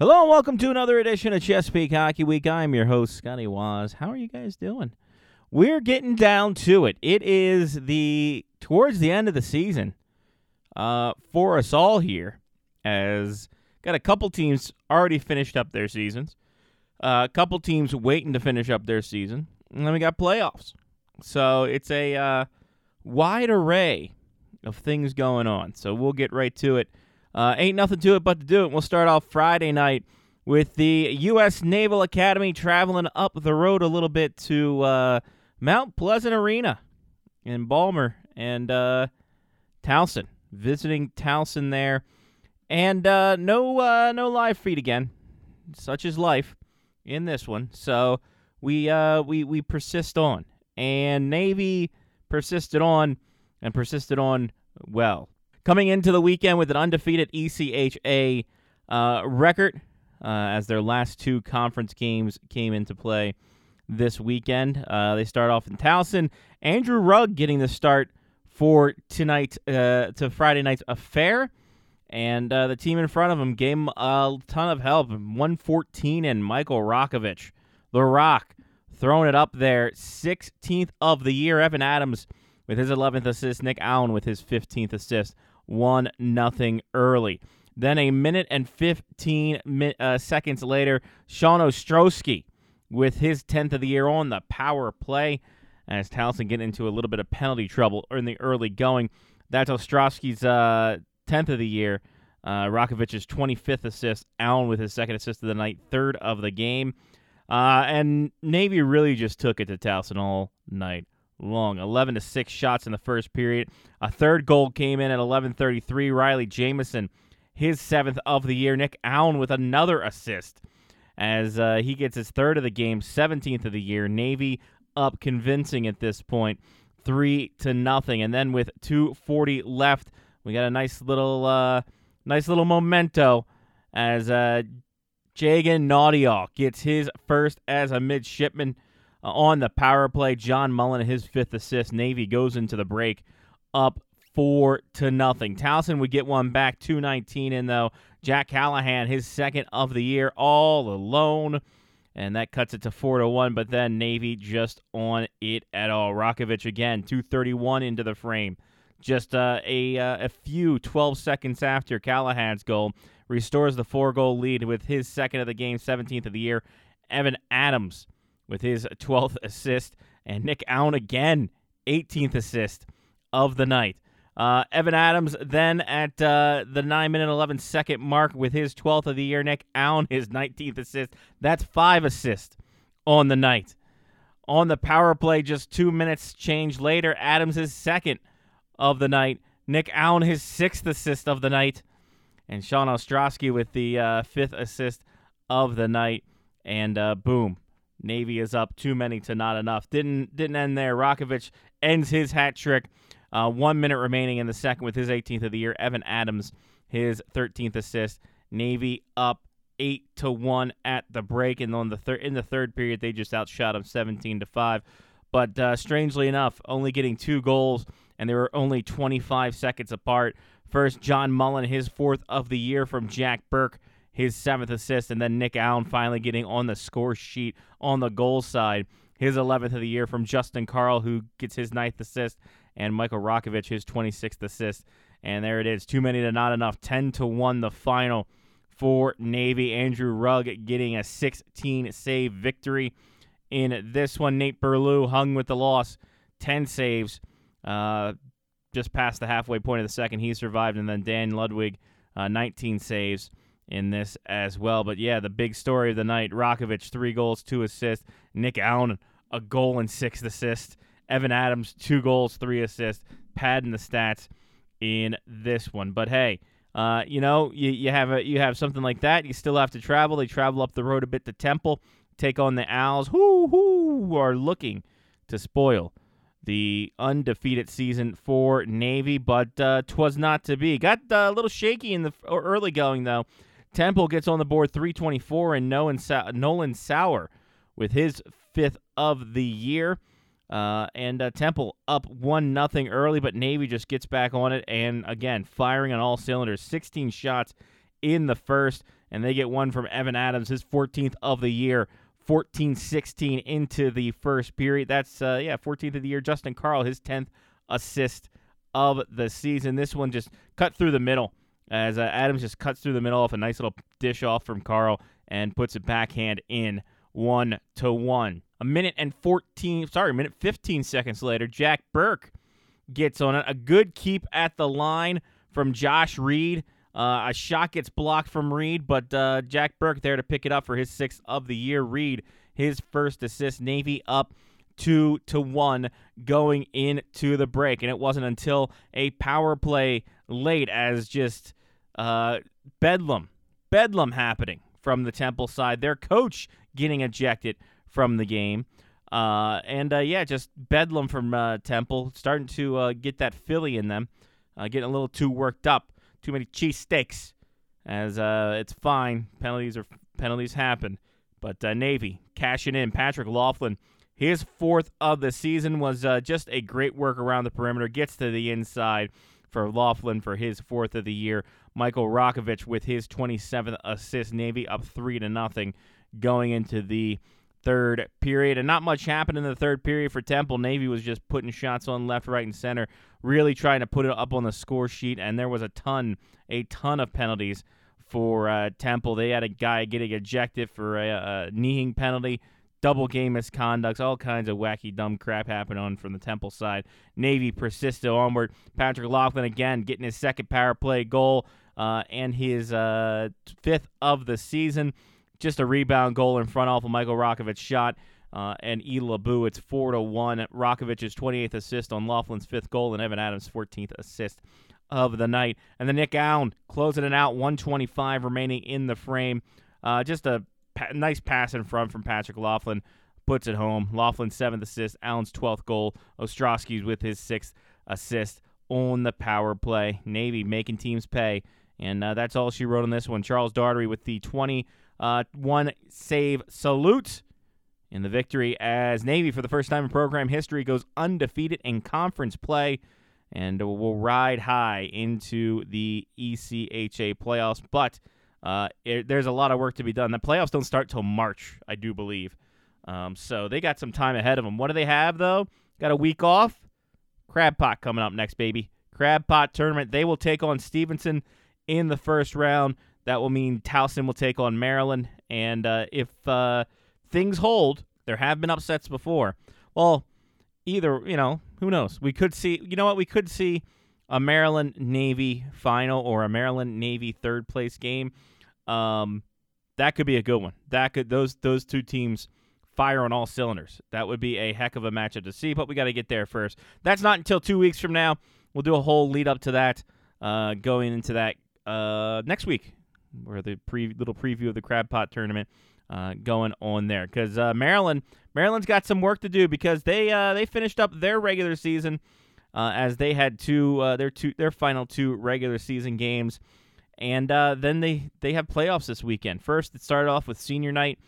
Hello and welcome to another edition of Chesapeake Hockey Week. I'm your host, Scotty Waz. How are you guys doing? We're getting down to it. It is the towards the end of the season uh, for us all here, as got a couple teams already finished up their seasons, uh, a couple teams waiting to finish up their season, and then we got playoffs. So it's a uh, wide array of things going on. So we'll get right to it. Uh, ain't nothing to it but to do it. We'll start off Friday night with the U.S. Naval Academy traveling up the road a little bit to uh, Mount Pleasant Arena in Balmer and uh, Towson, visiting Towson there. And uh, no, uh, no live feed again. Such is life in this one. So we uh, we we persist on, and Navy persisted on and persisted on well coming into the weekend with an undefeated ECHA uh, record uh, as their last two conference games came into play this weekend. Uh, they start off in Towson. Andrew Rugg getting the start for tonight uh, to Friday night's affair. And uh, the team in front of him gave him a ton of help. 114 and Michael Rakovich. The Rock throwing it up there. 16th of the year. Evan Adams with his 11th assist. Nick Allen with his 15th assist one nothing early. Then a minute and 15 mi- uh, seconds later, Sean Ostrowski with his 10th of the year on the power play as Towson get into a little bit of penalty trouble in the early going. That's Ostrowski's uh, 10th of the year. Uh, Rakovich's 25th assist. Allen with his second assist of the night, third of the game. Uh, and Navy really just took it to Towson all night long. 11 to 6 shots in the first period. A third goal came in at 11:33. Riley Jamison, his seventh of the year. Nick Allen with another assist as uh, he gets his third of the game, 17th of the year. Navy up convincing at this point, three to nothing. And then with 2:40 left, we got a nice little, uh, nice little memento as uh, Jagan Naudial gets his first as a midshipman on the power play. John Mullen, his fifth assist. Navy goes into the break up four to nothing. Towson would get one back, 219 in though. Jack Callahan, his second of the year, all alone. And that cuts it to four to one, but then Navy just on it at all. Rakovich again, 231 into the frame. Just uh, a uh, a few 12 seconds after Callahan's goal, restores the four goal lead with his second of the game, 17th of the year. Evan Adams with his 12th assist, and Nick Allen again, 18th assist of the night. Uh, Evan Adams then at uh, the 9 minute 11 second mark with his 12th of the year. Nick Allen, his 19th assist. That's five assists on the night. On the power play, just two minutes change later, Adams is second of the night. Nick Allen, his sixth assist of the night. And Sean Ostrowski with the uh, fifth assist of the night. And uh, boom, Navy is up too many to not enough. Didn't didn't end there. Rakovich ends his hat trick. Uh, one minute remaining in the second with his 18th of the year. Evan Adams, his 13th assist. Navy up eight to one at the break, and on the third in the third period they just outshot them 17 to five. But uh, strangely enough, only getting two goals, and they were only 25 seconds apart. First, John Mullen, his fourth of the year from Jack Burke his seventh assist, and then Nick Allen finally getting on the score sheet on the goal side. His 11th of the year from Justin Carl, who gets his ninth assist, and Michael Rakovich, his 26th assist. And there it is. Too many to not enough. 10 to 1 the final for Navy. Andrew Rugg getting a 16 save victory in this one. Nate Burlew hung with the loss. 10 saves. Uh, just past the halfway point of the second, he survived. And then Dan Ludwig, uh, 19 saves in this as well. But yeah, the big story of the night Rakovich, three goals, two assists. Nick Allen, a goal and six assists. Evan Adams, two goals, three assists. Padding the stats in this one. But hey, uh, you know, you, you have a you have something like that. You still have to travel. They travel up the road a bit to Temple, take on the Owls, who who are looking to spoil the undefeated season for Navy, but uh, twas not to be. Got uh, a little shaky in the early going though. Temple gets on the board 324, and Nolan Sauer with his fifth of the year. Uh, and uh, Temple up one nothing early, but Navy just gets back on it and again firing on all cylinders. 16 shots in the first, and they get one from Evan Adams, his 14th of the year. 14 16 into the first period. That's, uh, yeah, 14th of the year. Justin Carl, his 10th assist of the season. This one just cut through the middle as uh, Adams just cuts through the middle off a nice little dish off from Carl and puts it backhand in one to one. A minute and 14, sorry, a minute 15 seconds later, Jack Burke gets on it. A good keep at the line from Josh Reed. Uh, a shot gets blocked from Reed, but uh, Jack Burke there to pick it up for his sixth of the year. Reed, his first assist. Navy up two to one going into the break, and it wasn't until a power play late as just uh, bedlam, bedlam happening from the Temple side. Their coach getting ejected from the game. Uh, and uh, yeah, just bedlam from uh, Temple, starting to uh, get that Philly in them, uh, getting a little too worked up, too many cheesesteaks. As uh, it's fine, penalties are penalties happen, but Navy cashing in. Patrick Laughlin, his fourth of the season was just a great work around the perimeter, gets to the inside for Laughlin for his fourth of the year. Michael Rakovich with his 27th assist. Navy up three to nothing going into the third period. And not much happened in the third period for Temple. Navy was just putting shots on left, right, and center, really trying to put it up on the score sheet. And there was a ton, a ton of penalties for uh, Temple. They had a guy getting ejected for a, a kneeing penalty double game misconducts, all kinds of wacky, dumb crap happening on from the Temple side. Navy persisted onward. Patrick Laughlin again getting his second power play goal uh, and his uh, fifth of the season. Just a rebound goal in front off of Michael Rakovich shot. Uh, and E. It's 4 to 1. Rakovich's 28th assist on Laughlin's fifth goal, and Evan Adams' 14th assist of the night. And the Nick Allen closing it out, 125 remaining in the frame. Uh, just a pa- nice pass in front from Patrick Laughlin. Puts it home. Laughlin's seventh assist, Allen's 12th goal. Ostrowski's with his sixth assist on the power play. Navy making teams pay. And uh, that's all she wrote on this one. Charles Daugherty with the 21 uh, save salute in the victory as Navy, for the first time in program history, goes undefeated in conference play and will ride high into the ECHA playoffs. But uh, it, there's a lot of work to be done. The playoffs don't start till March, I do believe. Um, so they got some time ahead of them. What do they have though? Got a week off. Crab Pot coming up next, baby. Crab Pot tournament. They will take on Stevenson in the first round. That will mean Towson will take on Maryland. And uh, if uh, things hold, there have been upsets before. Well, either you know, who knows? We could see. You know what? We could see a Maryland Navy final or a Maryland Navy third place game. Um, that could be a good one. That could those those two teams fire on all cylinders. That would be a heck of a matchup to see, but we got to get there first. That's not until two weeks from now. We'll do a whole lead up to that, uh, going into that uh, next week, where the pre- little preview of the Crab Pot tournament uh, going on there. Because uh, Maryland, Maryland's got some work to do because they uh, they finished up their regular season uh, as they had two their two their final two regular season games, and uh, then they they have playoffs this weekend. First, it started off with senior night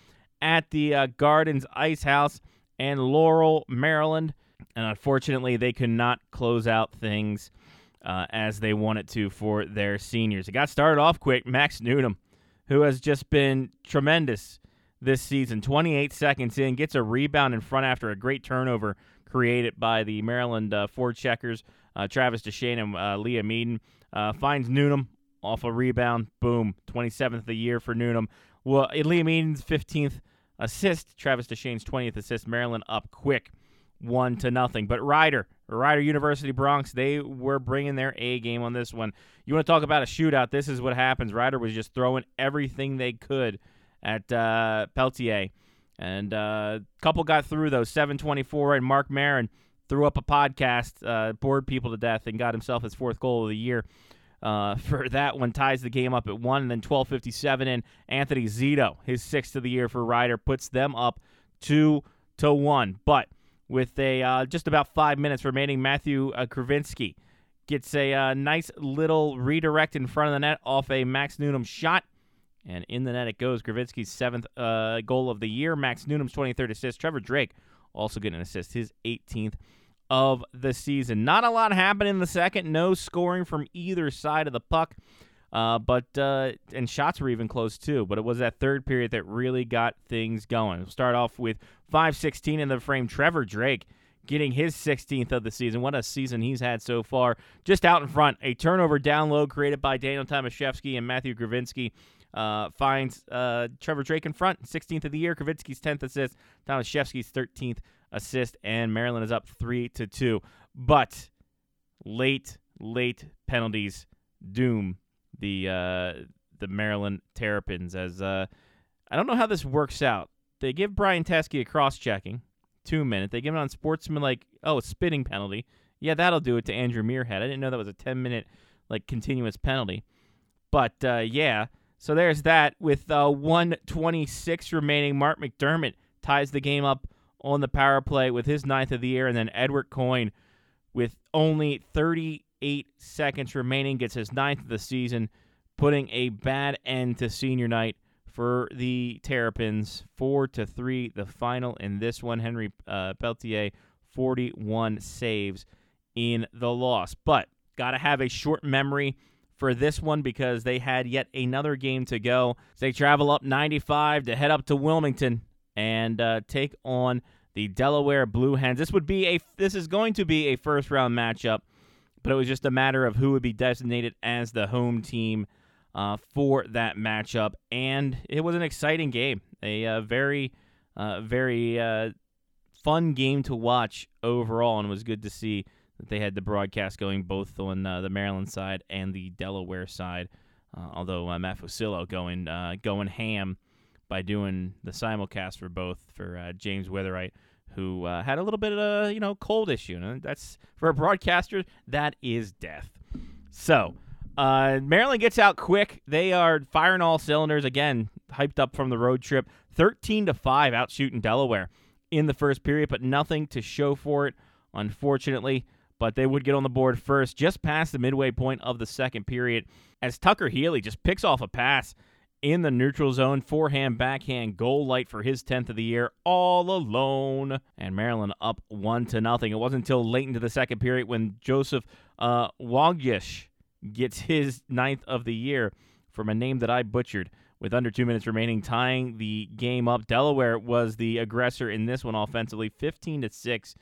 at the uh, Gardens Ice House and Laurel, Maryland, and unfortunately, they could not close out things uh, as they wanted to for their seniors. It got started off quick. Max Newnham, who has just been tremendous this season, 28 seconds in, gets a rebound in front after a great turnover created by the Maryland uh, checkers, uh, Travis Deshane and uh, Liam Eden. Uh, finds Newnham off a rebound. Boom. 27th of the year for Newnham. Well, Liam Eden's 15th assist, Travis Deshane's 20th assist. Maryland up quick, one to nothing. But Rider, Rider University Broncs, they were bringing their A game on this one. You want to talk about a shootout? This is what happens. Rider was just throwing everything they could at uh, Peltier. And a uh, couple got through those 724, and Mark Marin threw up a podcast, uh, bored people to death, and got himself his fourth goal of the year. Uh, for that one, ties the game up at one, and then 12:57 in. Anthony Zito, his sixth of the year for Rider, puts them up two to one. But with a uh, just about five minutes remaining, Matthew uh, Kravinsky gets a uh, nice little redirect in front of the net off a Max Newnham shot. And in the net it goes. Gravinsky's seventh uh, goal of the year. Max Newnham's 23rd assist. Trevor Drake also getting an assist, his 18th of the season. Not a lot happened in the second. No scoring from either side of the puck. Uh, but uh, and shots were even close too. But it was that third period that really got things going. We'll start off with 5:16 in the frame. Trevor Drake getting his 16th of the season. What a season he's had so far. Just out in front, a turnover down low created by Daniel Tomaszewski and Matthew Gravinsky. Uh, finds uh, Trevor Drake in front, 16th of the year. Gravinsky's 10th assist, Tomaszewski's 13th assist, and Maryland is up three to two. But late, late penalties doom the uh, the Maryland Terrapins. As uh, I don't know how this works out. They give Brian Teske a cross checking two minute. They give it on sportsman like oh a spitting penalty. Yeah, that'll do it to Andrew Muirhead. I didn't know that was a ten minute like continuous penalty. But uh, yeah, so there's that. With uh, 126 remaining, Mark McDermott ties the game up on the power play with his ninth of the year, and then Edward Coyne with only 38 seconds remaining gets his ninth of the season, putting a bad end to senior night for the Terrapins. Four to three, the final in this one. Henry uh, Peltier, 41 saves in the loss. But got to have a short memory for this one because they had yet another game to go. So they travel up 95 to head up to Wilmington and uh, take on the Delaware Blue Hens. This would be a this is going to be a first round matchup, but it was just a matter of who would be designated as the home team uh, for that matchup, and it was an exciting game, a uh, very, uh, very uh, fun game to watch overall, and it was good to see that they had the broadcast going both on uh, the Maryland side and the Delaware side. Although Matt Fusillo going going ham by doing the simulcast for both for James Witherite, who had a little bit of a you know cold issue, and that's for a broadcaster that is death. So. Uh, Maryland gets out quick. They are firing all cylinders again. Hyped up from the road trip, thirteen to five, out shooting Delaware in the first period, but nothing to show for it, unfortunately. But they would get on the board first, just past the midway point of the second period, as Tucker Healy just picks off a pass in the neutral zone, forehand, backhand, goal light for his 10th of the year, all alone. And Maryland up one to nothing. It wasn't until late into the second period when Joseph uh, gets his ninth of the year from a name that I butchered with under two minutes remaining, tying the game up. Delaware was the aggressor in this one offensively, 15 to 6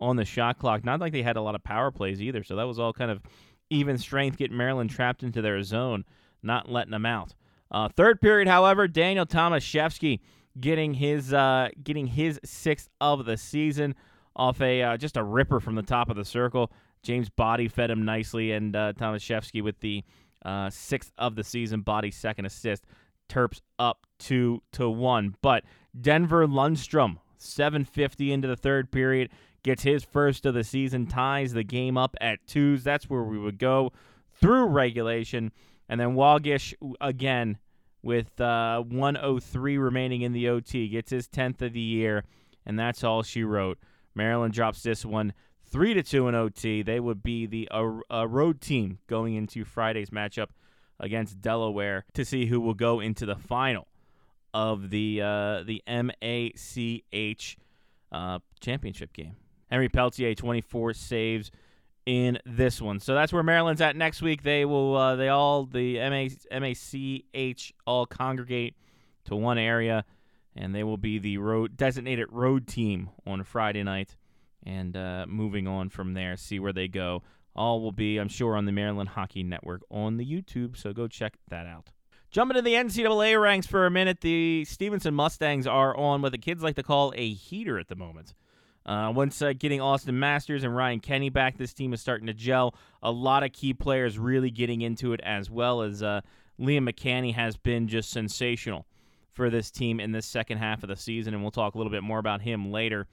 on the shot clock. Not like they had a lot of power plays either, so that was all kind of even strength, getting Maryland trapped into their zone, not letting them out. Uh, third period, however, Daniel Tomaszewski getting his uh, getting his sixth of the season off a uh, just a ripper from the top of the circle. James Body fed him nicely, and uh, Tomaszewski with the uh, sixth of the season, Body second assist. Terps up two to one. But Denver Lundstrom, 750 into the third period, gets his first of the season, ties the game up at twos. That's where we would go through regulation. And then Wagish again with uh, 103 remaining in the OT gets his 10th of the year, and that's all she wrote. Maryland drops this one three to two in OT. They would be the uh, uh, road team going into Friday's matchup against Delaware to see who will go into the final of the uh, the MACH uh, championship game. Henry Peltier, 24 saves in this one. So that's where Maryland's at next week. They will uh, they all the MACH all congregate to one area, and they will be the road designated road team on Friday night and uh, moving on from there, see where they go. All will be, I'm sure, on the Maryland Hockey Network on the YouTube, so go check that out. Jumping to the NCAA ranks for a minute, the Stevenson Mustangs are on what the kids like to call a heater at the moment. Uh, once uh, getting Austin Masters and Ryan Kenny back, this team is starting to gel. A lot of key players really getting into it, as well as uh, Liam McCanny has been just sensational for this team in this second half of the season, and we'll talk a little bit more about him later.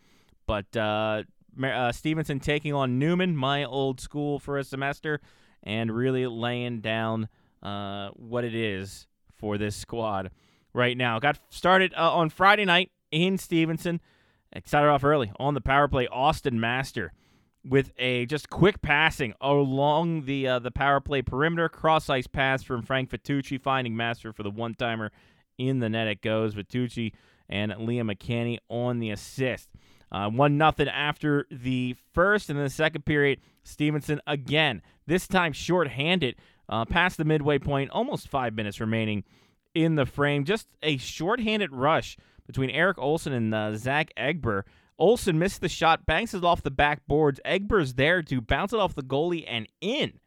But uh, uh, Stevenson taking on Neumann, my old school for a semester, and really laying down uh, what it is for this squad right now. Got started on Friday night in Stevenson. It started off early on the power play. Austin Master with a just quick passing along the uh, the power play perimeter, cross ice pass from Frank Vitucci, finding Master for the one timer in the net. It goes Vitucci and Liam McCanny on the assist. Uh, one nothing after the first and then the second period. Stevenson again, this time short-handed, uh, past the midway point, almost five minutes remaining in the frame. Just a shorthanded rush between Eric Olson and uh, Zach Egber. Olson missed the shot, banks it off the backboards. Egber's there to bounce it off the goalie and in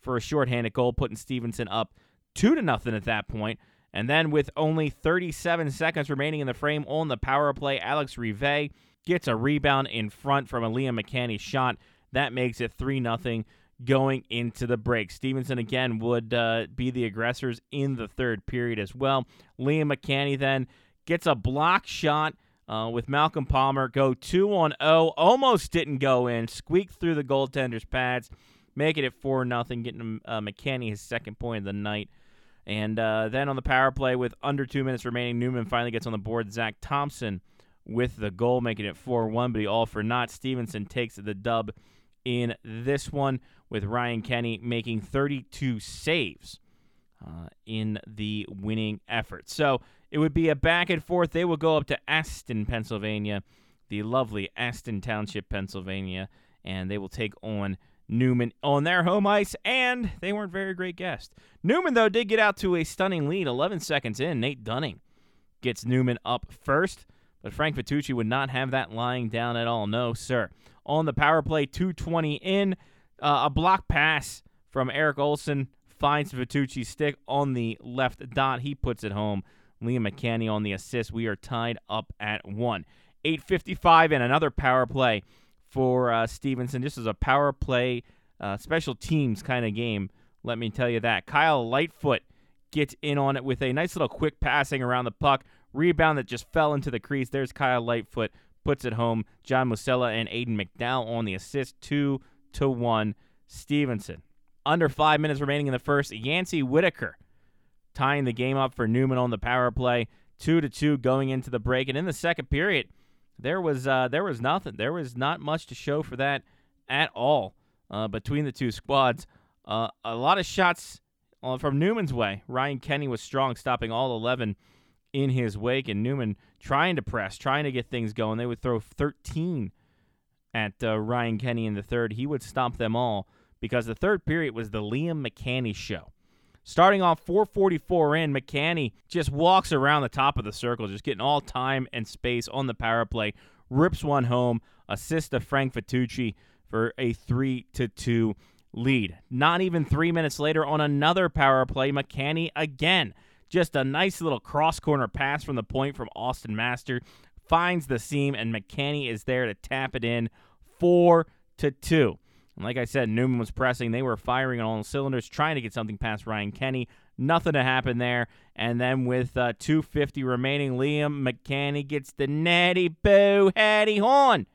for a shorthanded goal, putting Stevenson up two to nothing at that point. And then with only 37 seconds remaining in the frame on the power play, Alex Rive gets a rebound in front from a Liam McCanny shot. That makes it 3 0 going into the break. Stevenson again would uh, be the aggressors in the third period as well. Liam McCanny then gets a block shot uh, with Malcolm Palmer, go 2 on 0. Almost didn't go in, squeaked through the goaltender's pads, making it 4 0, getting uh, McCanny his second point of the night. And uh, then on the power play with under two minutes remaining, Neumann finally gets on the board. Zach Thompson with the goal, making it 4 1, but he all for naught. Stevenson takes the dub in this one with Ryan Kenny making 32 saves uh, in the winning effort. So it would be a back and forth. They will go up to Aston, Pennsylvania, the lovely Aston Township, Pennsylvania, and they will take on Neumann on their home ice, and they weren't very great guests. Neumann, though, did get out to a stunning lead 11 seconds in. Nate Dunning gets Neumann up first, but Frank Vitucci would not have that lying down at all. No, sir. On the power play, 220 in, uh, a block pass from Eric Olson finds Vitucci's stick on the left dot. He puts it home. Liam McCanny on the assist. We are tied up at one. 8.55 and another power play for uh, Stevenson. This is a power play, uh, special teams kind of game. Let me tell you that. Kyle Lightfoot gets in on it with a nice little quick passing around the puck. Rebound that just fell into the crease. There's Kyle Lightfoot puts it home. John Musella and Aiden McDowell on the assist. Two to one. Stevenson. Under five minutes remaining in the first. Yancey Whitaker tying the game up for Neumann on the power play. Two to two going into the break. And in the second period, there was uh, there was nothing. There was not much to show for that at all uh, between the two squads. Uh, a lot of shots uh, from Neumann's way. Ryan Kenny was strong, stopping all 11 in his wake, and Neumann trying to press, trying to get things going. They would throw 13 at uh, Ryan Kenny in the third. He would stop them all because the third period was the Liam McCanny show. Starting off 444 in, McCanny just walks around the top of the circle, just getting all time and space on the power play. Rips one home, assist to Frank Vitucci for a 3 to 2 lead. Not even three minutes later, on another power play, McCanny again. Just a nice little cross corner pass from the point from Austin Master. Finds the seam, and McCanny is there to tap it in 4 to 2. And like I said, Neumann was pressing. They were firing on all cylinders, trying to get something past Ryan Kenny. Nothing to happen there. And then with uh, 250 remaining, Liam McCanny gets the natty boo hattie horn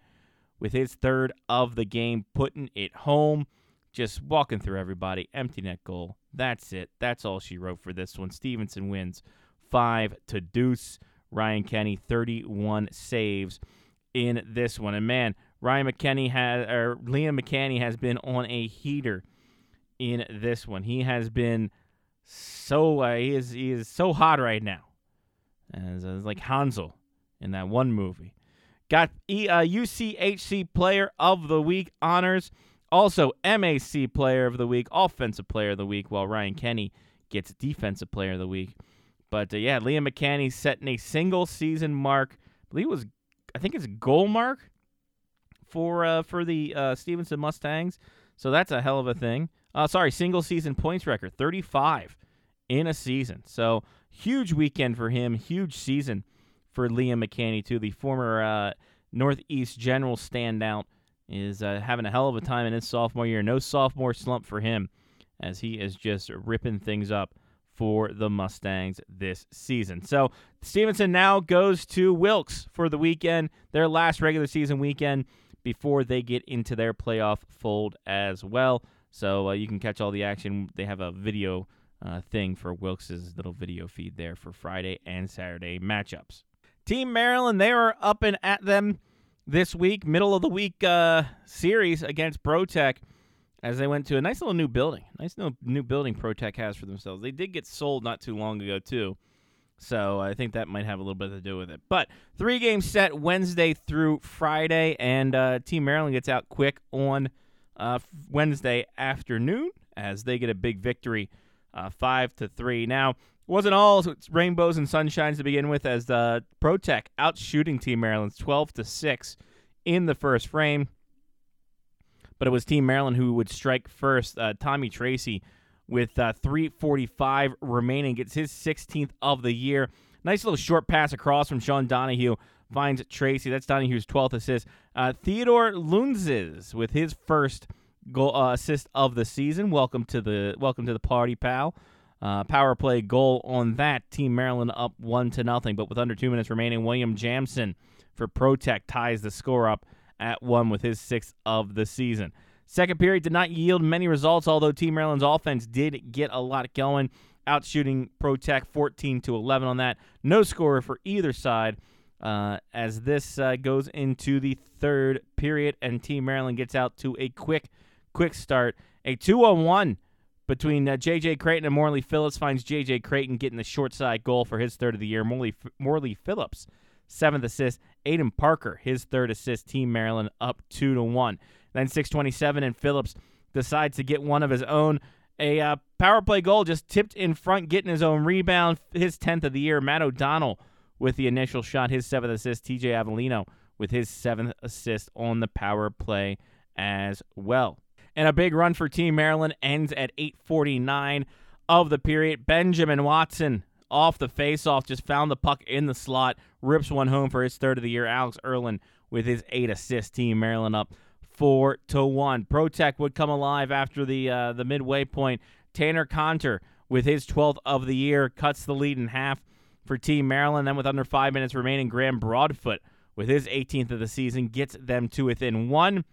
with his third of the game, putting it home. Just walking through everybody. Empty net goal. That's it. That's all she wrote for this one. Stevenson wins 5 to deuce. Ryan Kenny, 31 saves in this one. And man, Ryan McKenney has or Liam McCanny has been on a heater in this one. He has been so uh, he is he is so hot right now, as, as like Hansel in that one movie. Got e, uh, UCHC Player of the Week honors. Also, MAC Player of the Week, Offensive Player of the Week, while Ryan Kenny gets Defensive Player of the Week. But uh, yeah, Liam McCanny setting a single season mark. I believe it was, I think it's goal mark for uh, for the uh, Stevenson Mustangs. So that's a hell of a thing. Uh, sorry, single season points record, 35 in a season. So huge weekend for him, huge season for Liam McCanny too. The former uh, Northeast General standout is uh, having a hell of a time in his sophomore year. No sophomore slump for him, as he is just ripping things up for the Mustangs this season. So Stevenson now goes to Wilkes for the weekend, their last regular season weekend before they get into their playoff fold as well. So uh, you can catch all the action. They have a video uh, thing for Wilkes's little video feed there for Friday and Saturday matchups. Team Maryland, they are up and at them this week, middle of the week uh, series against ProTech as they went to a nice little new building. Nice little new building ProTech has for themselves. They did get sold not too long ago, too. So I think that might have a little bit to do with it. But three games set Wednesday through Friday, and uh, Team Maryland gets out quick on uh, Wednesday afternoon as they get a big victory, uh, five to three. Now, wasn't all rainbows and sunshines to begin with, as the ProTech out shooting Team Maryland's twelve to six in the first frame. But it was Team Maryland who would strike first. Uh, Tommy Tracy with uh, 3:45 remaining gets his 16th of the year. Nice little short pass across from Sean Donahue finds Tracy. That's Donahue's 12th assist. Uh, Theodore Lunzes with his first goal uh, assist of the season. Welcome to the welcome to the party, pal. Uh, power play goal on that. Team Maryland up one to nothing, but with under two minutes remaining, William Jamson for ProTech ties the score up at one with his sixth of the season. Second period did not yield many results, although Team Maryland's offense did get a lot going, outshooting ProTech 14 to 11 on that. No score for either side. Uh, as this uh, goes into the third period, and Team Maryland gets out to a quick, quick start. A two on one between uh, J.J. Creighton and Morley Phillips finds J.J. Creighton getting the short side goal for his third of the year. Morley, Morley Phillips, seventh assist. Aiden Parker, his third assist. Team Maryland up two to one. Then 627, and Phillips decides to get one of his own. A uh, power play goal just tipped in front, getting his own rebound. His 10th of the year. Matt O'Donnell with the initial shot, his seventh assist. TJ Avellino with his seventh assist on the power play as well. And a big run for Team Maryland ends at 8:49 of the period. Benjamin Watson off the faceoff just found the puck in the slot, rips one home for his third of the year. Alex Erlin with his eight assists. Team Maryland up four to one. ProTech would come alive after the uh, the midway point. Tanner Conter with his 12th of the year cuts the lead in half for Team Maryland. Then with under five minutes remaining, Graham Broadfoot with his 18th of the season gets them to within one.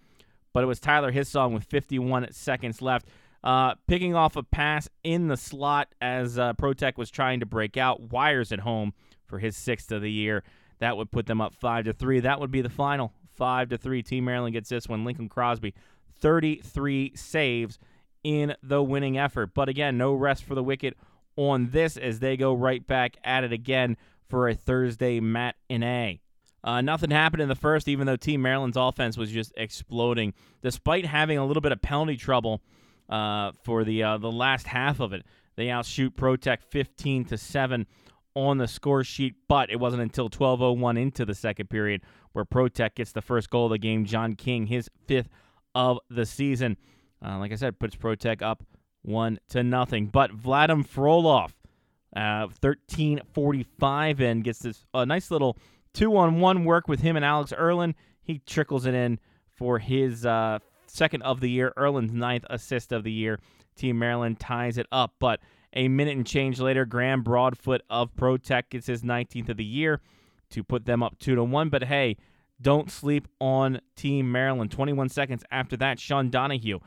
But it was Tyler Hissong with 51 seconds left. Uh, picking off a pass in the slot as uh, ProTech was trying to break out. Wires at home for his sixth of the year. That would put them up five to three. That would be the final five to three. Team Maryland gets this one. Lincoln Crosby, 33 saves in the winning effort. But again, no rest for the Wicket on this as they go right back at it again for a Thursday matinee. Uh, nothing happened in the first, even though Team Maryland's offense was just exploding, despite having a little bit of penalty trouble uh, for the uh, the last half of it. They outshoot ProTech 15 to seven on the score sheet, but it wasn't until 12:01 into the second period where ProTech gets the first goal of the game. John King, his fifth of the season. Uh, like I said, puts ProTech up one to nothing. But Vladim Frolov, uh, 13:45 and gets this a nice little two-on-one work with him and Alex Erlin. He trickles it in for his uh, second of the year, Erlin's ninth assist of the year. Team Maryland ties it up, but a minute and change later, Graham Broadfoot of ProTech gets his 19th of the year to put them up 2 to 1. But hey, don't sleep on Team Maryland. 21 seconds after that, Sean Donahue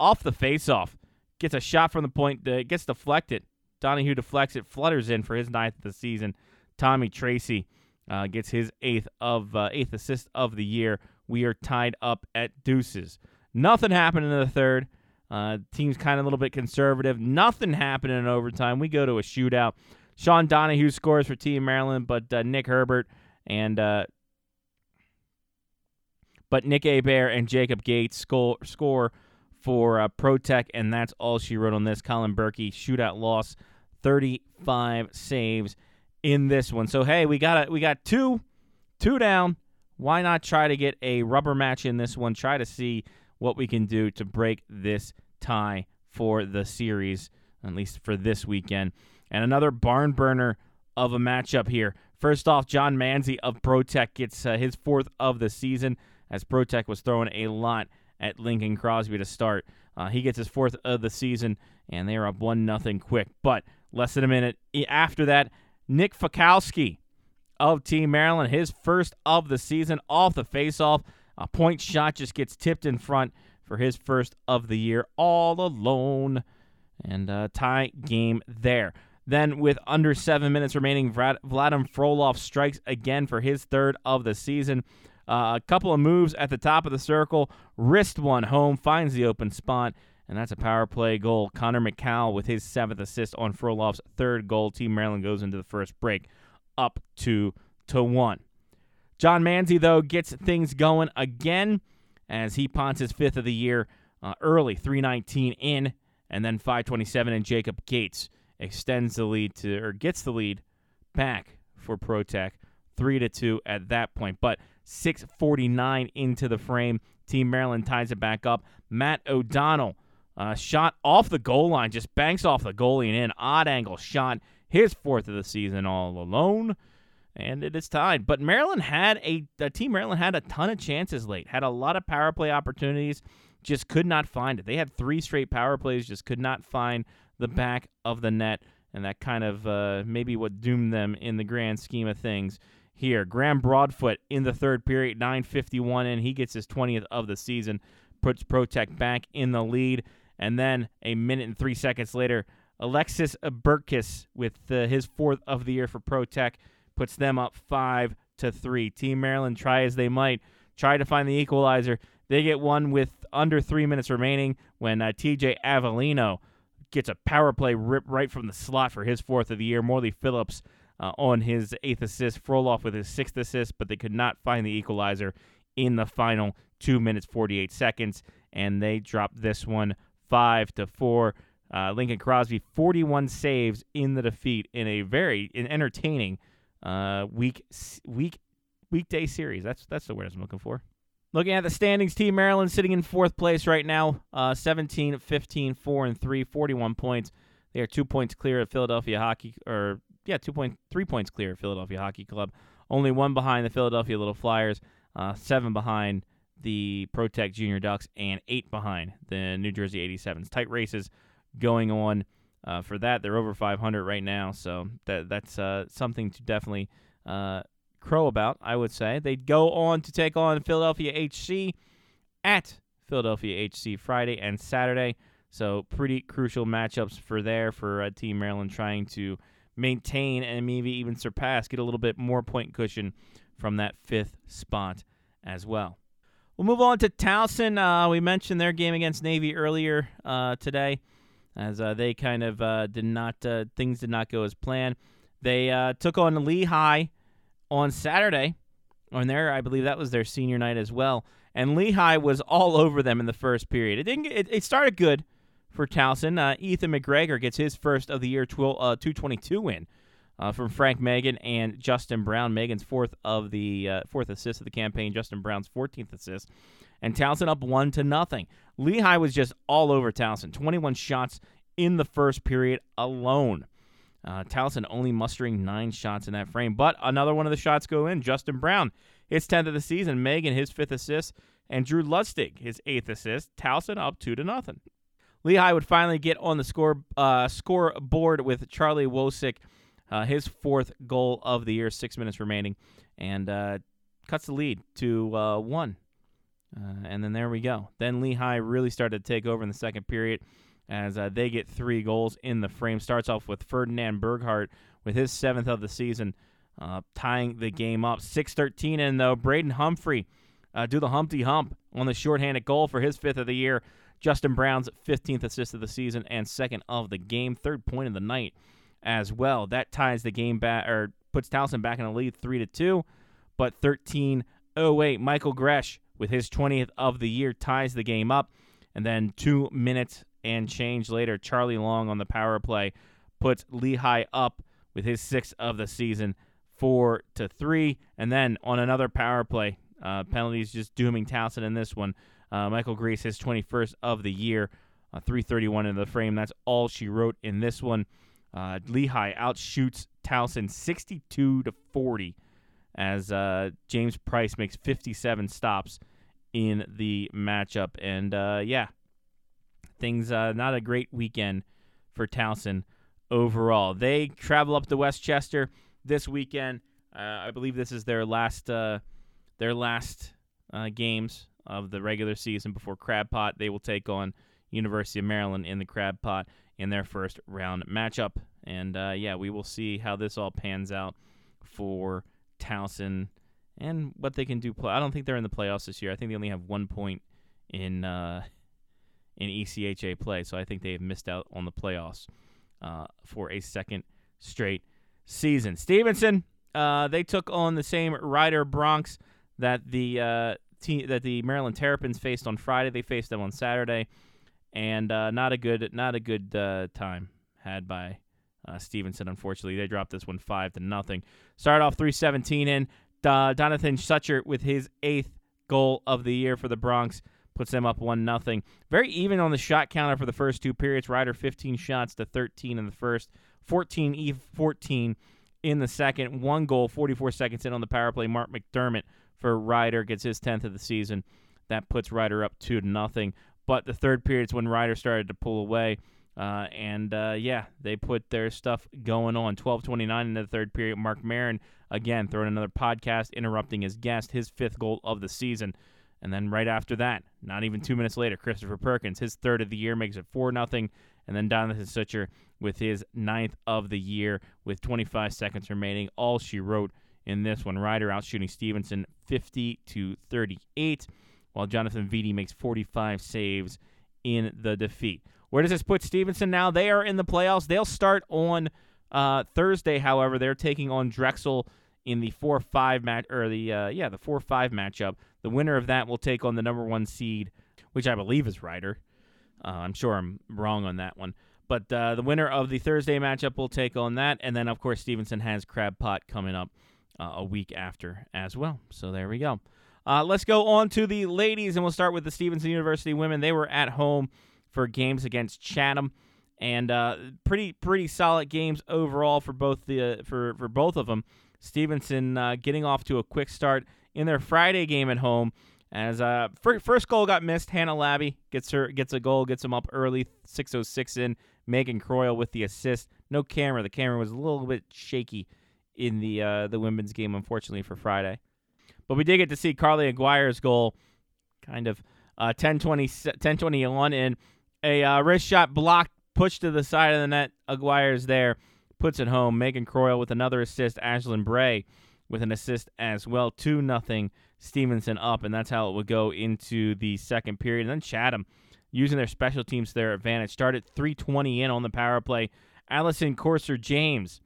off the faceoff gets a shot from the point, uh, gets deflected. Donahue deflects it, flutters in for his ninth of the season. Tommy Tracy uh, gets his eighth of uh, eighth assist of the year. We are tied up at deuces. Nothing happened in the third. Uh, team's kind of a little bit conservative. Nothing happened in overtime. We go to a shootout. Sean Donahue scores for Team Maryland, but uh, Nick Herbert and uh, but Nick Abair and Jacob Gates score score for uh, ProTech, and that's all she wrote on this. Colin Berkey shootout loss, 35 saves in this one. So hey, we got a, we got two two down. Why not try to get a rubber match in this one? Try to see what we can do to break this tie for the series, at least for this weekend. And another barn burner of a matchup here. First off, John Manzi of ProTech gets uh, his fourth of the season, as ProTech was throwing a lot at Lincoln Crosby to start. Uh, he gets his fourth of the season, and they are up one nothing quick. But less than a minute after that, Nick Fakowski of Team Maryland, his first of the season off the faceoff. A point shot just gets tipped in front for his first of the year, all alone. And uh, tie game there. Then, with under seven minutes remaining, Vlad- Vladim Frolov strikes again for his third of the season. Uh, a couple of moves at the top of the circle, wrist one home, finds the open spot, and that's a power play goal. Connor McCall with his seventh assist on Frolov's third goal. Team Maryland goes into the first break, up two to one. John Manzi, though, gets things going again as he ponts his fifth of the year uh, early, 319 in, And then 527 and Jacob Gates extends the lead to or gets the lead back for ProTech 3 to 2 at that point. But 649 into the frame, Team Maryland ties it back up. Matt O'Donnell uh, shot off the goal line, just banks off the goalie and in. Odd angle shot, his fourth of the season all alone. And it is tied. But Maryland had a, the team Maryland had a ton of chances late, had a lot of power play opportunities, just could not find it. They had three straight power plays, just could not find the back of the net. And that kind of uh, maybe what doomed them in the grand scheme of things here. Graham Broadfoot in the third period, 9:51 and He gets his 20th of the season, puts ProTech back in the lead, and then a minute and three seconds later, Alexis Burkis with uh, his fourth of the year for ProTech puts them up five to three. Team Maryland try as they might, try to find the equalizer. They get one with under three minutes remaining when uh, T.J. Avellino gets a power play rip right from the slot for his fourth of the year. Morley Phillips uh, on his eighth assist, Frolov with his sixth assist, but they could not find the equalizer in the final two minutes 48 seconds, and they dropped this one five to four. Uh, Lincoln Crosby 41 saves in the defeat in a very entertaining uh, week week weekday series. That's that's the word I'm looking for. Looking at the standings, Team Maryland sitting in fourth place right now, uh, 17, 15, 4, and 3, 41 points. They are two points clear of Philadelphia Hockey, or yeah, two point three points clear of Philadelphia Hockey Club. Only one behind the Philadelphia Little Flyers, uh, seven behind the ProTech Junior Ducks, and eight behind the New Jersey 87s. Tight races going on uh, for that. They're over 500 right now, so that that's uh, something to definitely uh, crow about. I would say They'd go on to take on Philadelphia HC at Philadelphia HC Friday and Saturday. So pretty crucial matchups for there for uh, Team Maryland trying to maintain and maybe even surpass, get a little bit more point cushion from that fifth spot as well. We'll move on to Towson. Uh, we mentioned their game against Navy earlier uh, today, as uh, they kind of uh, did not uh, things did not go as planned. They took on Lehigh on Saturday. On there, I believe that was their senior night as well. And Lehigh was all over them in the first period. It didn't. It, it started good for Towson. Uh, Ethan McGregor gets his first of the year 12, uh, 222 win uh, from Frank Megan and Justin Brown. Megan's fourth of the uh, fourth assist of the campaign. Justin Brown's 14th assist. And Towson up one to nothing. Lehigh was just all over Towson. 21 shots in the first period alone. Uh, Towson only mustering nine shots in that frame, but another one of the shots go in. Justin Brown, his 10th of the season. Megan, his fifth assist, and Drew Lustig, his eighth assist. Towson up two to nothing. Lehigh would finally get on the score uh, scoreboard with Charlie Wosick, uh, his fourth goal of the year, six minutes remaining, and uh, cuts the lead to uh, one. Uh, and then there we go. Then Lehigh really started to take over in the second period as uh, they get three goals in the frame. Starts off with Ferdinand Berghardt with his seventh of the season, tying the game up. 6-13 in, though. Braden Humphrey do the Humpty Hump on the shorthanded goal for his fifth of the year. Justin Brown's 15th assist of the season and second of the game, third point of the night as well. That ties the game back or puts Towson back in the lead 3 to 2. But 13:08 Michael Gresh with his 20th of the year ties the game up. And then 2 minutes and change later Charlie Long on the power play puts Lehigh up with his 6th of the season 4 to 3 and then on another power play uh, penalties just dooming Towson in this one. Uh, Michael Grace, his 21st of the year, uh, 331 in the frame. That's all she wrote in this one. Uh, Lehigh outshoots Towson 62 to 40 as uh, James Price makes 57 stops in the matchup. And uh, yeah, things uh, not a great weekend for Towson overall. They travel up to West Chester this weekend. Uh, I believe this is their last their last games of the regular season before Crab Pot. They will take on University of Maryland in the Crab Pot in their first round matchup. And uh, yeah, we will see how this all pans out for Towson and what they can do. I don't think they're in the playoffs this year. I think they only have one point in uh, in ECHA play, so I think they have missed out on the playoffs uh, for a second straight season. Stevenson, uh, they took on the same Rider Broncs that the uh, that the Maryland Terrapins faced on Friday. They faced them on Saturday, and uh, not a good not a good uh, time had by uh, Stevenson. Unfortunately, they dropped this one five to nothing. Started off three seventeen in. Donathan Sucher with his eighth goal of the year for the Broncs puts them up one nothing. Very even on the shot counter for the first two periods. Rider 15 shots to 13 in the first, 14 e 14 in the second. One goal, 44 seconds in on the power play. Mark McDermott for Rider gets his 10th of the season. That puts Rider up two to nothing. But the third period is when Rider started to pull away. Uh, and uh, yeah, they put their stuff going on. 12:29 in the third period. Mark Marin again throwing another podcast, interrupting his guest, his fifth goal of the season. And then right after that, not even two minutes later, Christopher Perkins, his third of the year, makes it four nothing. And then Donathan Sucher with his ninth of the year with 25 seconds remaining. All she wrote in this one. Rider out shooting Stevenson 50 to 38, while Jonathan Vitti makes 45 saves in the defeat. Where does this put Stevenson now? They are in the playoffs. They'll start on uh, Thursday. However, they're taking on Drexel in the four five match or the uh, yeah the four five matchup. The winner of that will take on the number one seed, which I believe is Rider. Uh, I'm sure I'm wrong on that one. But uh, the winner of the Thursday matchup will take on that. And then, of course, Stevenson has Crab Pot coming up uh, a week after as well. So there we go. Uh, let's go on to the ladies, and we'll start with the Stevenson University women. They were at home for games against Chatham, and uh, pretty pretty solid games overall for both the uh, for for both of them. Stevenson uh, getting off to a quick start in their Friday game at home. As uh, first goal got missed, Hannah Labby gets her gets a goal, gets them up early, 6:06 in. Megan Croyle with the assist. No camera. The camera was a little bit shaky in the uh, the women's game, unfortunately for Friday. But we did get to see Carly Aguirre's goal, kind of uh, 10-20, 10-21 in a uh, wrist shot blocked, pushed to the side of the net. Aguirre's there, puts it home. Megan Croyle with another assist. Ashlyn Bray with an assist as well. 2 nothing Stevenson up, and that's how it would go into the second period. And then Chatham using their special teams to their advantage. Started 320 in on the power play. Allison Corser James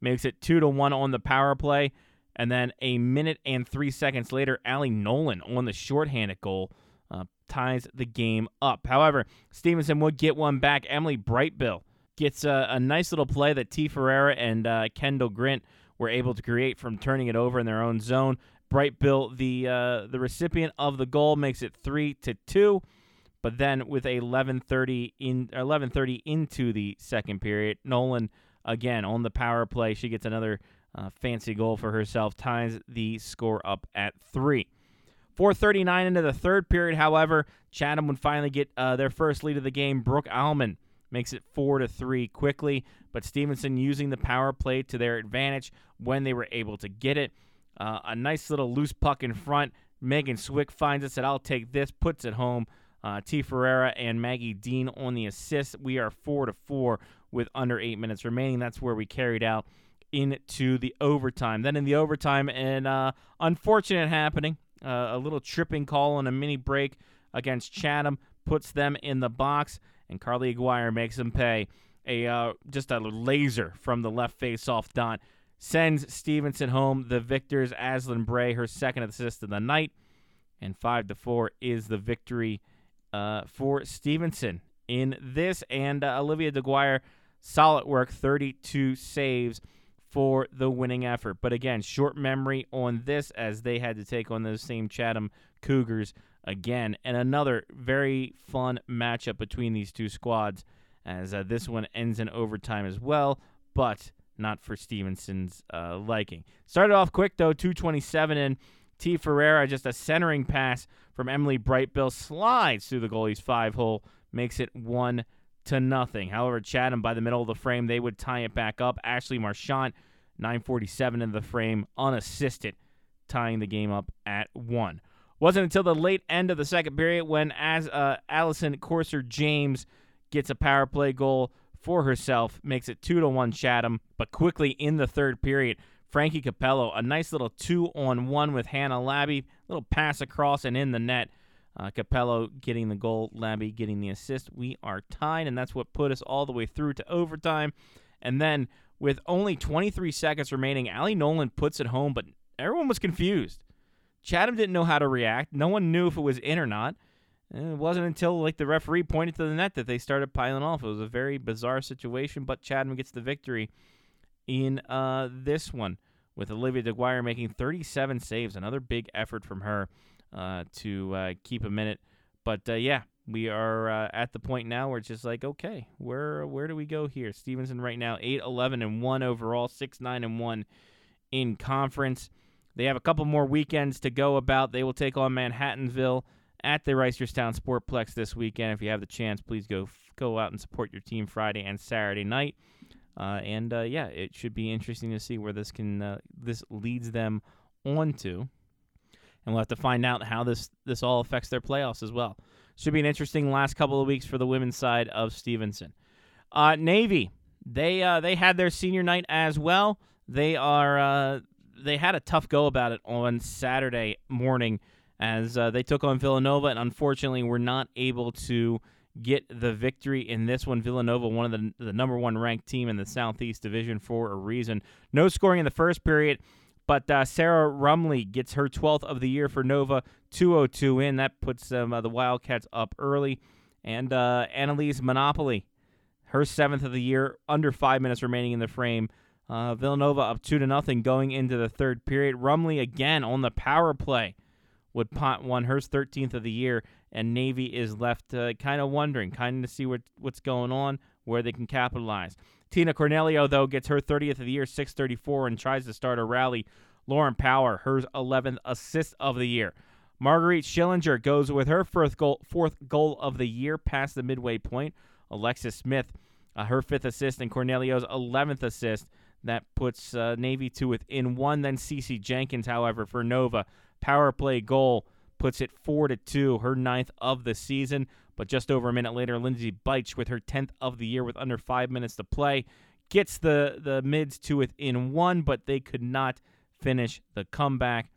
makes it 2 to 1 on the power play. And then a minute and three seconds later, Allie Nolan on the shorthanded goal uh, ties the game up. However, Stevenson would get one back. Emily Brightbill gets a, a nice little play that T. Ferreira and uh, Kendall Grint were able to create from turning it over in their own zone. Brightbill, the uh, the recipient of the goal, makes it three to two. But then with a 11:30 in 11:30 into the second period, Nolan again on the power play, she gets another uh, fancy goal for herself, ties the score up at three. 4:39 into the third period, however, Chatham would finally get uh, their first lead of the game. Brooke Alman makes it four to three quickly, but Stevenson using the power play to their advantage when they were able to get it. Uh, a nice little loose puck in front. Megan Swick finds it, said, "I'll take this," puts it home. Uh, T. Ferreira and Maggie Dean on the assist. We are four to four with under eight minutes remaining. That's where we carried out into the overtime. Then in the overtime, an uh, unfortunate happening, uh, a little tripping call on a mini break against Chatham puts them in the box, and Carly Aguirre makes them pay. A uh, just a laser from the left face off dot sends Stevenson home. The victors, Ashlyn Bray, her second assist of the night, and five to four is the victory uh, for Stevenson in this. And uh, Olivia DeGuire, solid work, 32 saves for the winning effort. But again, short memory on this as they had to take on those same Chatham Cougars again. And another very fun matchup between these two squads as uh, this one ends in overtime as well, but not for Stevenson's uh, liking. Started off quick though, 227 in. T. Ferreira, just a centering pass from Emily Brightbill, slides through the goalie's five hole, makes it one to nothing. However, Chatham by the middle of the frame, they would tie it back up. Ashley Marchant, 947 in the frame, unassisted, tying the game up at one. Wasn't until the late end of the second period when as uh, Allison Corser James gets a power play goal for herself, makes it two to one Chatham. But quickly in the third period, Frankie Capello, a nice little two on one with Hannah Labby, little pass across and in the net. Uh, Capello getting the goal, Labby getting the assist. We are tied, and that's what put us all the way through to overtime. And then, with only 23 seconds remaining, Allie Nolan puts it home, but everyone was confused. Chatham didn't know how to react. No one knew if it was in or not. And it wasn't until like the referee pointed to the net that they started piling off. It was a very bizarre situation, but Chatham gets the victory in uh, this one with Olivia DeGuire making 37 saves. Another big effort from her uh, to uh, keep a minute. But uh, yeah, we are uh, at the point now where it's just like, okay, where where do we go here? Stevenson right now 8 11 and 1 overall, 6 9 and 1 in conference. They have a couple more weekends to go about. They will take on Manhattanville at the Reisterstown Sportplex this weekend. If you have the chance, please go go out and support your team Friday and Saturday night. Uh, and uh, yeah, it should be interesting to see where this can uh, this leads them on to, and we'll have to find out how this this all affects their playoffs as well. Should be an interesting last couple of weeks for the women's side of Stevenson. Uh, Navy, they uh, they had their senior night as well. They are uh, they had a tough go about it on Saturday morning as uh, they took on Villanova, and unfortunately were not able to get the victory in this one. Villanova, one of the, the number one ranked team in the Southeast Division for a reason. No scoring in the first period, but uh, Sarah Rumley gets her 12th of the year for Nova, 202 in. That puts uh, the Wildcats up early. And uh, Annalise Monopoly, her seventh of the year, under five minutes remaining in the frame. Uh, Villanova up two to nothing going into the third period. Rumley again on the power play would pot one hers 13th of the year, and Navy is left uh, kind of wondering, kind of to see what what's going on, where they can capitalize. Tina Cornelio though gets her 30th of the year, 634, and tries to start a rally. Lauren Power, her 11th assist of the year. Marguerite Schillinger goes with her fourth goal, fourth goal of the year past the midway point. Alexis Smith, uh, her fifth assist, and Cornelio's 11th assist. That puts uh, Navy to within one. Then Cece Jenkins, however, for Nova, power play goal puts it four to two, her ninth of the season. But just over a minute later, Lindsay Beich with her tenth of the year with under five minutes to play gets the the mids to within one, but they could not finish the comeback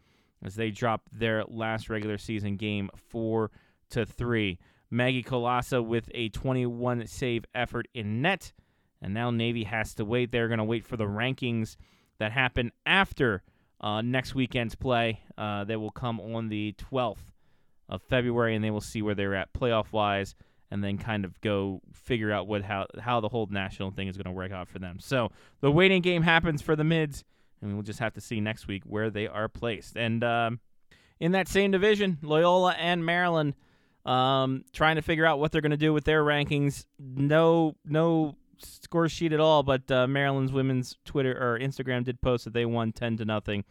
as they dropped their last regular season game four to three. Maggie Colasa with a 21 save effort in net, and now Navy has to wait. They're going to wait for the rankings that happen after uh, next weekend's play. Uh, they will come on the 12th of February, and they will see where they're at playoff wise, and then kind of go figure out what how how the whole national thing is going to work out for them. So the waiting game happens for the mids, and we'll just have to see next week where they are placed. And um, in that same division, Loyola and Maryland. Um, trying to figure out what they're going to do with their rankings. No, no score sheet at all, but uh, Maryland's women's Twitter or Instagram did post that they won ten to nothing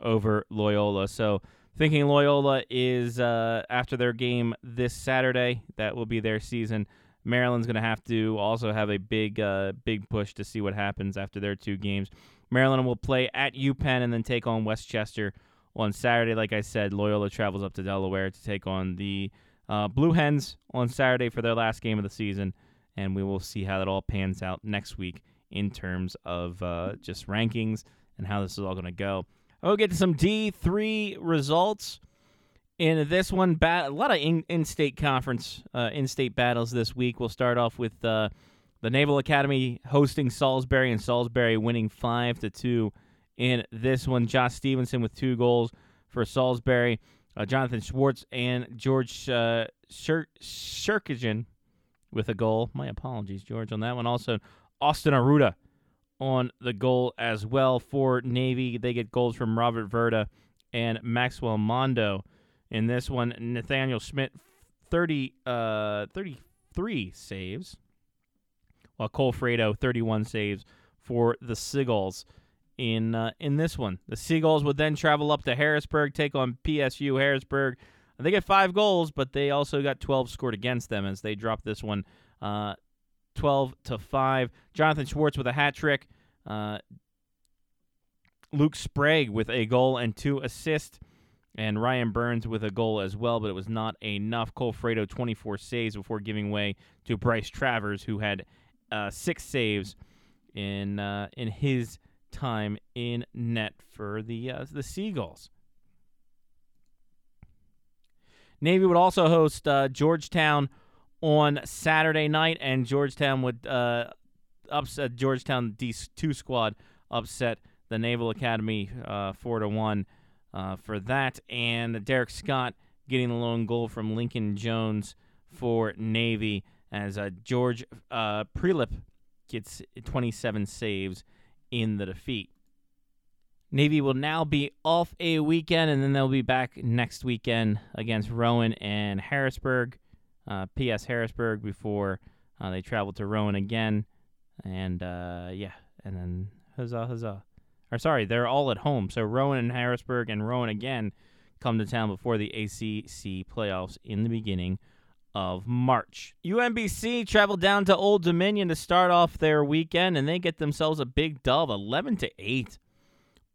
over Loyola. So thinking Loyola is uh, after their game this Saturday, that will be their season. Maryland's going to have to also have a big, uh, big push to see what happens after their two games. Maryland will play at UPenn and then take on West Chester on Saturday. Like I said, Loyola travels up to Delaware to take on the uh, Blue Hens on Saturday for their last game of the season and we will see how that all pans out next week in terms of uh, just rankings and how this is all going to go. I'll get to some D3 results. In this one, bat- a lot of in- in-state conference, uh, in-state battles this week. We'll start off with uh, the Naval Academy hosting Salisbury, and Salisbury winning five to two in this one. Josh Stevenson with two goals for Salisbury. Uh, Jonathan Schwartz and George uh, with a goal. My apologies, George, on that one. Also, Austin Aruda on the goal as well for Navy. They get goals from Robert Verda and Maxwell Mondo. In this one, Nathaniel Schmidt, 30, uh, 33 saves, while Cole Fredo, 31 saves for the Seagulls in uh, in this one. The Seagulls would then travel up to Harrisburg, take on PSU Harrisburg. They get five goals, but they also got 12 scored against them as they dropped this one uh, 12 to 5. Jonathan Schwartz with a hat trick. Uh, Luke Sprague with a goal and two assists. And Ryan Burns with a goal as well, but it was not enough. Cole Fredo, 24 saves before giving way to Bryce Travers, who had uh, six saves in uh, in his time in net for the uh, the Seagulls. Navy would also host uh, Georgetown on Saturday night, and Georgetown would uh, upset Georgetown D2 squad upset the Naval Academy uh, four to one uh, for that. And Derek Scott getting the lone goal from Lincoln Jones for Navy as uh, George uh, Prelip gets 27 saves in the defeat. Navy will now be off a weekend, and then they'll be back next weekend against Rowan and Harrisburg, uh, PS Harrisburg, before uh, they travel to Rowan again. And uh, yeah, and then huzzah, huzzah. Or sorry, they're all at home. So Rowan and Harrisburg and Rowan again come to town before the ACC playoffs in the beginning of March. UMBC traveled down to Old Dominion to start off their weekend, and they get themselves a big dub, 11 to 8.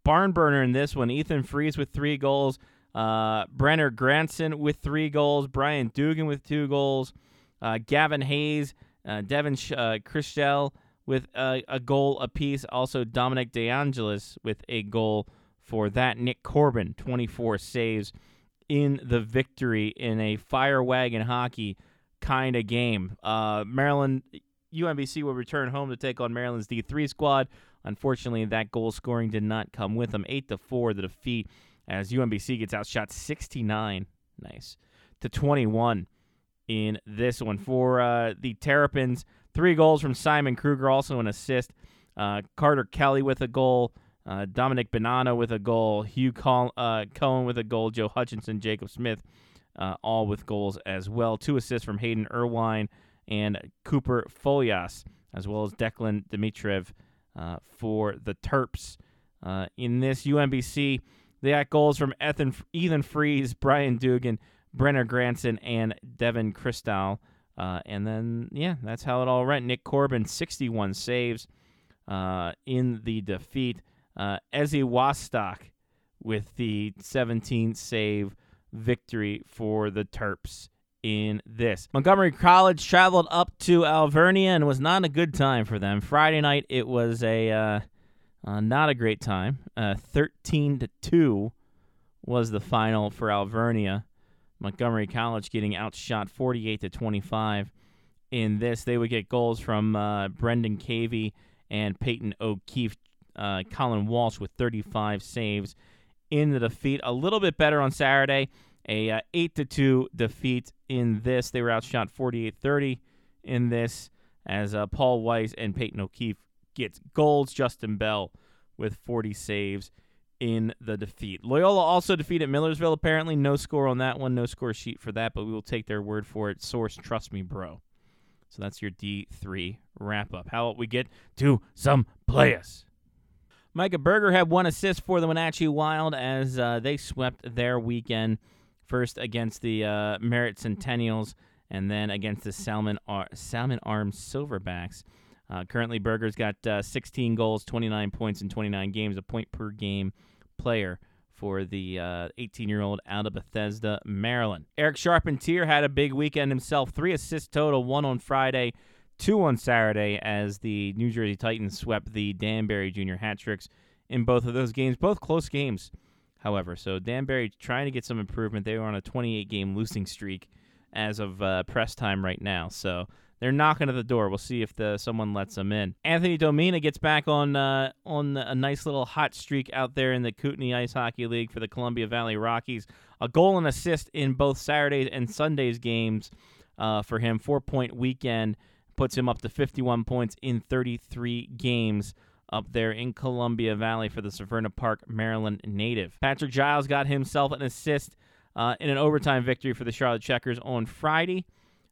Barn burner in this one. Ethan Fries with three goals. Uh, Brenner Granson with three goals. Brian Dugan with two goals. Uh, Gavin Hayes, uh, Devin Sh- uh, Christel with a, a goal apiece. Also, Dominic DeAngelis with a goal for that. Nick Corbin, 24 saves in the victory in a fire wagon hockey kind of game. Uh, Maryland, UMBC will return home to take on Maryland's D3 squad. Unfortunately, that goal scoring did not come with them. 8 to 4, the defeat as UMBC gets outshot 69. Nice. To 21 in this one. For uh, the Terrapins, three goals from Simon Kruger, also an assist. Uh, Carter Kelly with a goal. Uh, Dominic Bonanno with a goal. Hugh Col- uh, Cohen with a goal. Joe Hutchinson, Jacob Smith, uh, all with goals as well. Two assists from Hayden Irwine and Cooper Folias, as well as Declan Dimitriev uh, for the Terps. in this UMBC, they got goals from Ethan, Ethan Fries, Brian Dugan, Brenner Granson, and Devin Christal. Uh, and then, yeah, that's how it all went. Nick Corbin, 61 saves uh, in the defeat. Uh, Ezzy Wastock with the 17th save victory for the Terps in this. Montgomery College traveled up to Alvernia and was not a good time for them. Friday night, it was a uh, uh, not a great time. Uh, 13 to 2 was the final for Alvernia. Montgomery College getting outshot 48 to 25 in this. They would get goals from uh, Brendan Cavey and Peyton O'Keefe. Uh, Colin Walsh with 35 saves in the defeat. A little bit better on Saturday. A uh, 8 to 2 defeat in this. They were outshot 48 30 in this as uh, Paul Weiss and Peyton O'Keefe gets goals. Justin Bell with 40 saves in the defeat. Loyola also defeated Millersville. Apparently, no score on that one, no score sheet for that, but we will take their word for it. Source, trust me, bro. So that's your D3 wrap up. How about we get to some players? Micah Berger had one assist for the Wenatchee Wild as uh, they swept their weekend first against the uh, Merritt Centennials and then against the Salmon, Ar- Salmon Arms Silverbacks. Uh, currently, Berger's got uh, 16 goals, 29 points in 29 games, a point per game player for the 18 uh, year old out of Bethesda, Maryland. Eric Charpentier had a big weekend himself, three assists total, one on Friday, two on Saturday, as the New Jersey Titans swept the Danbury Junior Hat Tricks in both of those games, both close games, however. So Danbury trying to get some improvement. They were on a 28 game losing streak as of uh, press time right now. So they're knocking at the door. We'll see if the someone lets them in. Anthony Domina gets back on uh, on a nice little hot streak out there in the Kootenay Ice Hockey League for the Columbia Valley Rockies. A goal and assist in both Saturdays and Sundays games uh, for him. Four point weekend puts him up to 51 points in 33 games up there in Columbia Valley for the Severna Park, Maryland native. Patrick Giles got himself an assist uh, in an overtime victory for the Charlotte Checkers on Friday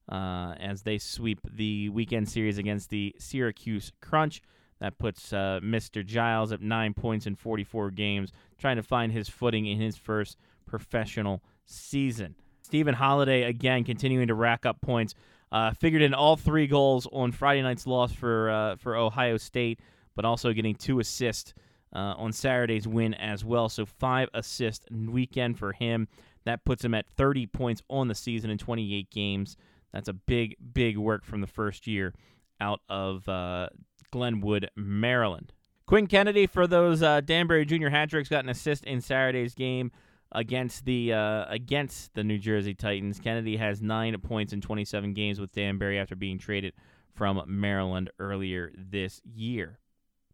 uh, as they sweep the weekend series against the Syracuse Crunch. That puts uh, Mr. Giles at nine points in 44 games, trying to find his footing in his first professional season. Stephen Holiday, again, continuing to rack up points. Uh, figured in all three goals on Friday night's loss for uh, for Ohio State, but also getting two assists uh, on Saturday's win as well. So five assist weekend for him. That puts him at 30 points on the season in 28 games. That's a big, big work from the first year out of uh, Glenwood, Maryland. Quinn Kennedy for those uh, Danbury Junior hat tricks got an assist in Saturday's game against the uh, against the New Jersey Titans. Kennedy has nine points in 27 games with Danbury after being traded from Maryland earlier this year.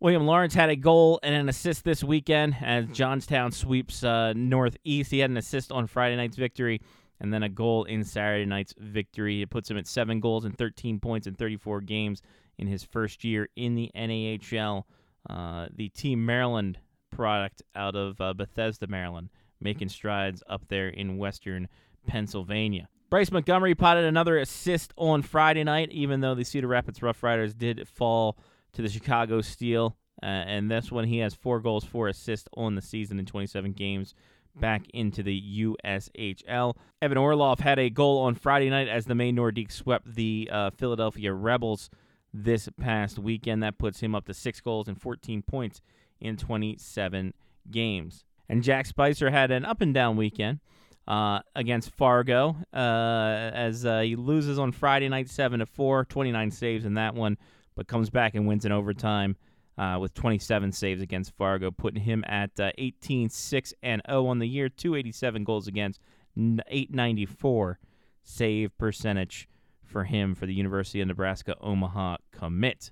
William Lawrence had a goal and an assist this weekend as Johnstown sweeps uh, Northeast. He had an assist on Friday night's victory and then a goal in Saturday night's victory. It puts him at seven goals and 13 points in 34 games in his first year in the NAHL. Uh, the Team Maryland product out of uh, Bethesda, Maryland, making strides up there in Western Pennsylvania. Bryce Montgomery potted another assist on Friday night, even though the Cedar Rapids Rough Riders did fall to the Chicago Steel. Uh, and that's when he has four goals, four assists on the season in 27 games back into the USHL. Evan Orlov had a goal on Friday night as the Maine Nordiques swept the uh, Philadelphia Rebels this past weekend. That puts him up to six goals and 14 points in 27 games. And Jack Spicer had an up and down weekend uh, against Fargo uh, as uh, he loses on Friday night 7 to 4, 29 saves in that one, but comes back and wins in overtime uh, with 27 saves against Fargo, putting him at uh, 18 6 and 0 on the year, 287 goals against, 894 save percentage for him for the University of Nebraska Omaha commit.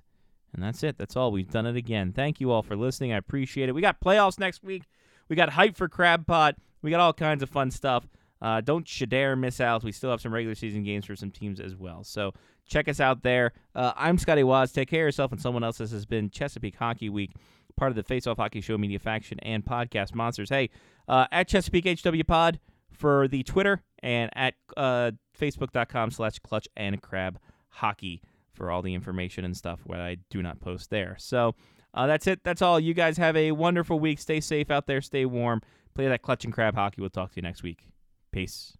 And that's it. That's all. We've done it again. Thank you all for listening. I appreciate it. We got playoffs next week. We got hype for Crab Pot. We got all kinds of fun stuff. Uh, don't you dare miss out. We still have some regular season games for some teams as well. So check us out there. Uh, I'm Scotty Waz. Take care of yourself and someone else. This has been Chesapeake Hockey Week, part of the Face Off Hockey Show Media Faction and Podcast Monsters. Hey, uh, at Chesapeake HW Pod for the Twitter and at uh, Facebook.com slash Clutch and Crab Hockey for all the information and stuff what I do not post there. So uh, that's it. That's all. You guys have a wonderful week. Stay safe out there. Stay warm. Play that Clutch and Crab Hockey. We'll talk to you next week. Peace.